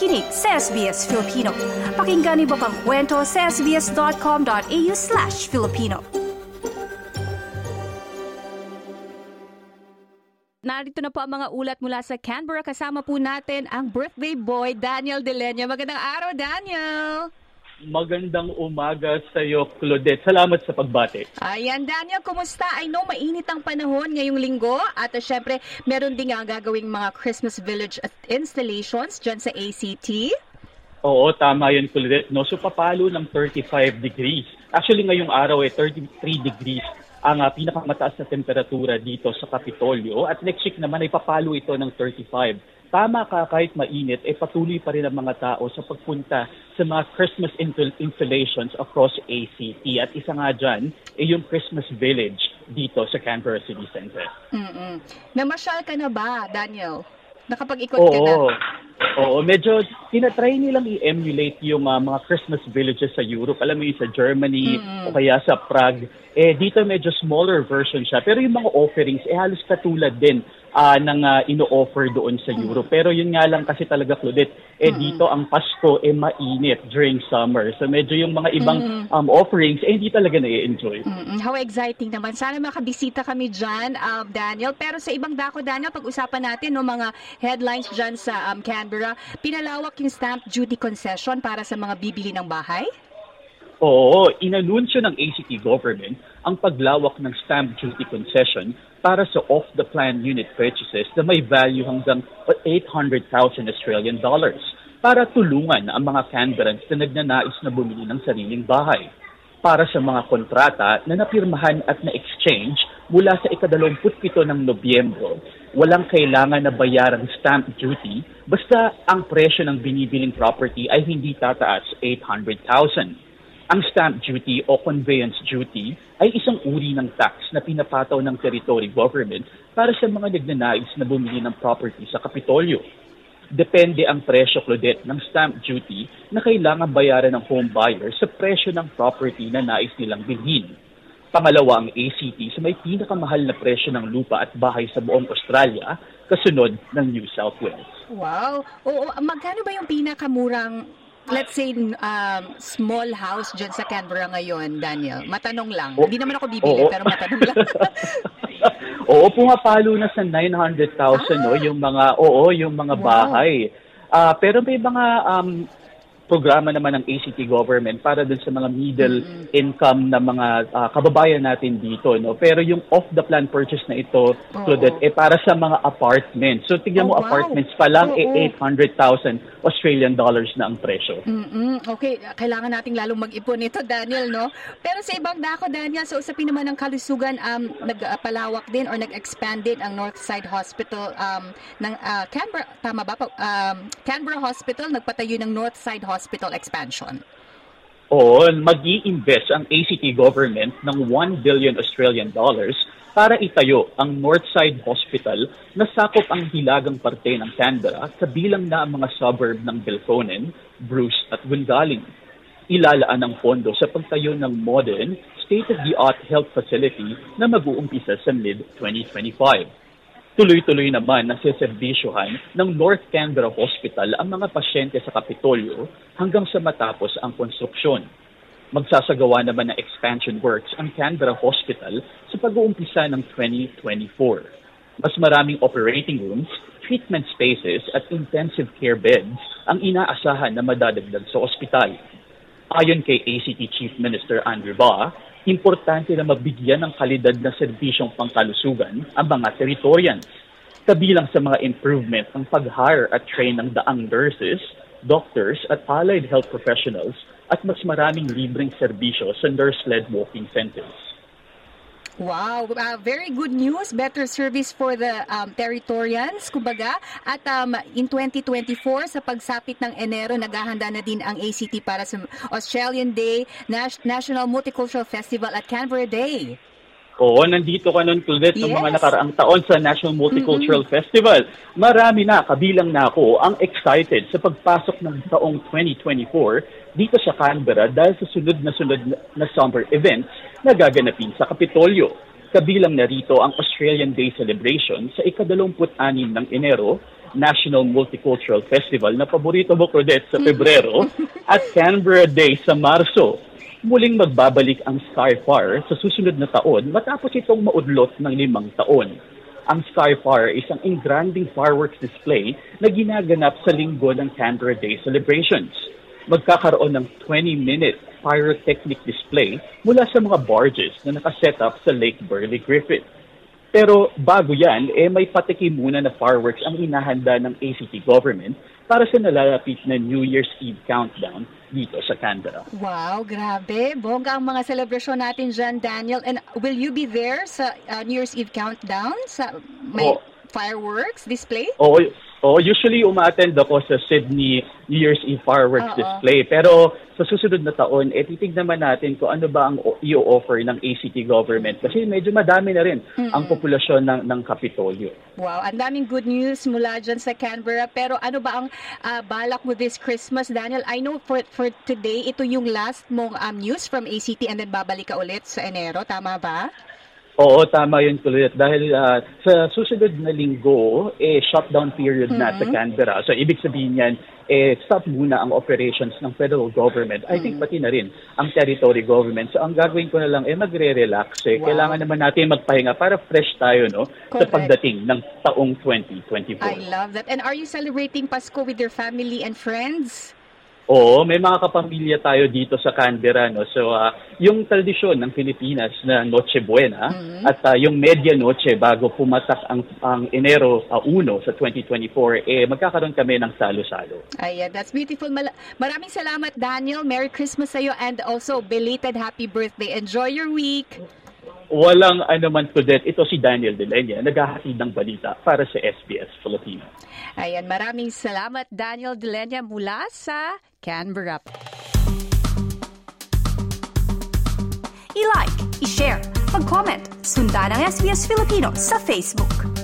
nakikinig sa SBS Filipino. Pakinggan niyo pang kwento sa sbs.com.au slash Filipino. Narito na po ang mga ulat mula sa Canberra. Kasama po natin ang birthday boy, Daniel Delenya. Magandang araw, Daniel! Magandang umaga sa iyo, Claudette. Salamat sa pagbati. Ayan, Daniel, kumusta? I know mainit ang panahon ngayong linggo at uh, syempre meron din nga gagawing mga Christmas Village installations dyan sa ACT. Oo, tama yun, Claudette. No? So, papalo ng 35 degrees. Actually, ngayong araw eh, 33 degrees ang uh, pinakamataas na temperatura dito sa Kapitolyo. At next week naman ay papalo ito ng 35 tama ka kahit mainit, eh patuloy pa rin ang mga tao sa pagpunta sa mga Christmas installations across ACT. At isa nga dyan, eh yung Christmas Village dito sa Canberra City Center. Mm-mm. Namasyal ka na ba, Daniel? Nakapag-ikot Oo, ka na? Oo, medyo tinatry nilang i-emulate yung uh, mga Christmas villages sa Europe. Alam mo yung sa Germany mm-hmm. o kaya sa Prague. Eh, dito medyo smaller version siya. Pero yung mga offerings, eh halos katulad din uh, ng uh, ino-offer doon sa Europe. Pero yun nga lang kasi talaga, Claudette, eh mm-hmm. dito ang Pasko eh mainit during summer. So medyo yung mga ibang mm-hmm. um, offerings eh hindi talaga na-enjoy. Mm-hmm. How exciting naman. Sana makabisita kami dyan, um, Daniel. Pero sa ibang dako, Daniel, pag-usapan natin no, mga headlines dyan sa um, Canberra. Pinalawak yung stamp duty concession para sa mga bibili ng bahay? Oo, inanunsyo ng ACT government ang paglawak ng stamp duty concession para sa off-the-plan unit purchases na may value hanggang 800,000 Australian dollars para tulungan ang mga Canberrans na nagnanais na bumili ng sariling bahay. Para sa mga kontrata na napirmahan at na-exchange mula sa ikadalawamputpito ng Nobyembro, walang kailangan na bayarang stamp duty basta ang presyo ng binibiling property ay hindi tataas 800,000. Ang stamp duty o conveyance duty ay isang uri ng tax na pinapataw ng territory government para sa mga nagnanais na bumili ng property sa Kapitolyo. Depende ang presyo, Claudette, ng stamp duty na kailangan bayaran ng home buyer sa presyo ng property na nais nilang bilhin. Pangalawa ang ACT sa may pinakamahal na presyo ng lupa at bahay sa buong Australia, kasunod ng New South Wales. Wow! Oo, magkano ba yung pinakamurang let's say, um, small house dyan sa Canberra ngayon, Daniel? Matanong lang. Oh, Hindi naman ako bibili, oh, pero matanong lang. oo, pumapalo na sa 900,000 ah. no, yung mga, oo, yung mga wow. bahay. Uh, pero may mga um, programa naman ng ACT government para dun sa mga middle mm-hmm. income na mga uh, kababayan natin dito no? Pero yung off the plan purchase na ito oh. Claudette eh para sa mga apartments. So tignan oh, mo wow. apartments pa lang oh, eh 800,000 Australian dollars na ang presyo. Mm okay kailangan nating lalong mag-ipon nito Daniel no? Pero sa ibang dako Daniel sa usapin naman ng kalusugan um nagpalawak din or nag-expand din ang Northside Hospital um ng uh, Canberra tama ba um, Canberra Hospital. Nagpatayo ng Northside Hospital hospital expansion? Oo, mag invest ang ACT government ng 1 billion Australian dollars para itayo ang Northside Hospital na sakop ang hilagang parte ng Canberra kabilang na ang mga suburb ng Belconnen, Bruce at Gungaling. Ilalaan ang pondo sa pagtayo ng modern, state-of-the-art health facility na mag-uumpisa sa mid-2025. Tuloy-tuloy naman na seserbisyohan ng North Canberra Hospital ang mga pasyente sa Kapitolyo hanggang sa matapos ang konstruksyon. Magsasagawa naman ng expansion works ang Canberra Hospital sa pag-uumpisa ng 2024. Mas maraming operating rooms, treatment spaces at intensive care beds ang inaasahan na madadagdag sa ospital. Ayon kay ACT Chief Minister Andrew Ba, importante na mabigyan ng kalidad na serbisyong pangkalusugan ang mga teritorians. Kabilang sa mga improvement ang pag-hire at train ng daang nurses, doctors at allied health professionals at mas maraming libreng serbisyo sa nurse-led walking centers. Wow, uh, very good news. Better service for the um, Territorians, kumbaga. At um, in 2024, sa pagsapit ng Enero, naghahanda na din ang ACT para sa Australian Day, Nas- National Multicultural Festival at Canberra Day. Oo, nandito ka nun, Claudette, yes. ng mga nakaraang taon sa National Multicultural mm-hmm. Festival. Marami na, kabilang na ako, ang excited sa pagpasok ng taong 2024 dito sa Canberra dahil sa sunod na sunod na summer events na gaganapin sa Kapitolyo. Kabilang na rito ang Australian Day celebration sa ikadalawamput-anim ng Enero National Multicultural Festival na paborito mo, Claudette, sa Pebrero at Canberra Day sa Marso. Muling magbabalik ang Skyfire sa susunod na taon matapos itong maudlot ng limang taon. Ang Skyfire is ang engranding fireworks display na ginaganap sa linggo ng Canberra Day celebrations. Magkakaroon ng 20-minute pyrotechnic display mula sa mga barges na nakaset up sa Lake Burley Griffith. Pero bago yan, eh may patikim muna na fireworks ang inahanda ng ACT government para sa nalalapit na New Year's Eve countdown dito sa Canberra. Wow, grabe. Bongga ang mga celebration natin dyan, Daniel. And will you be there sa uh, New Year's Eve countdown? Sa may Oo. fireworks display? Oo, oo, usually umattend ako sa Sydney New Year's Eve fireworks Oo. display. Pero sa susunod na taon, eh titignan natin kung ano ba ang i-offer ng ACT government. Kasi medyo madami na rin ang populasyon ng, ng Kapitolyo. Wow, ang daming good news mula dyan sa Canberra. Pero ano ba ang ah, balak mo this Christmas, Daniel? I know for, for today, ito yung last mong um, news from ACT and then babalik ka ulit sa Enero. Tama ba? Oo, tama yun, Colette. Dahil ah, sa susunod na linggo, eh, shutdown period na sa Canberra. So, ibig sabihin yan, eh, stop muna ang operations ng federal government. I think pati na rin ang territory government. So, ang gagawin ko na lang, eh, magre-relax. Eh. Wow. Kailangan naman natin magpahinga para fresh tayo, no? Sa Correct. pagdating ng taong 2024. I love that. And are you celebrating Pasko with your family and friends? Oo, may mga kapamilya tayo dito sa Canberra. No? So, ah, yung tradisyon ng Pilipinas na Noche Buena at ah, yung Media Noche bago pumatak ang, ang Enero ah, 1 sa 2024, eh, magkakaroon kami ng salo-salo. Ayan, that's beautiful. Mal- Maraming salamat, Daniel. Merry Christmas sa'yo and also belated happy birthday. Enjoy your week. Walang ano man to that. Ito si Daniel De Leña, naghahatid ng balita para sa SBS Filipino. Ayan, maraming salamat, Daniel Delenya mula sa Canberra. I-like, i-share, mag-comment, sundan ang SBS Filipino sa Facebook.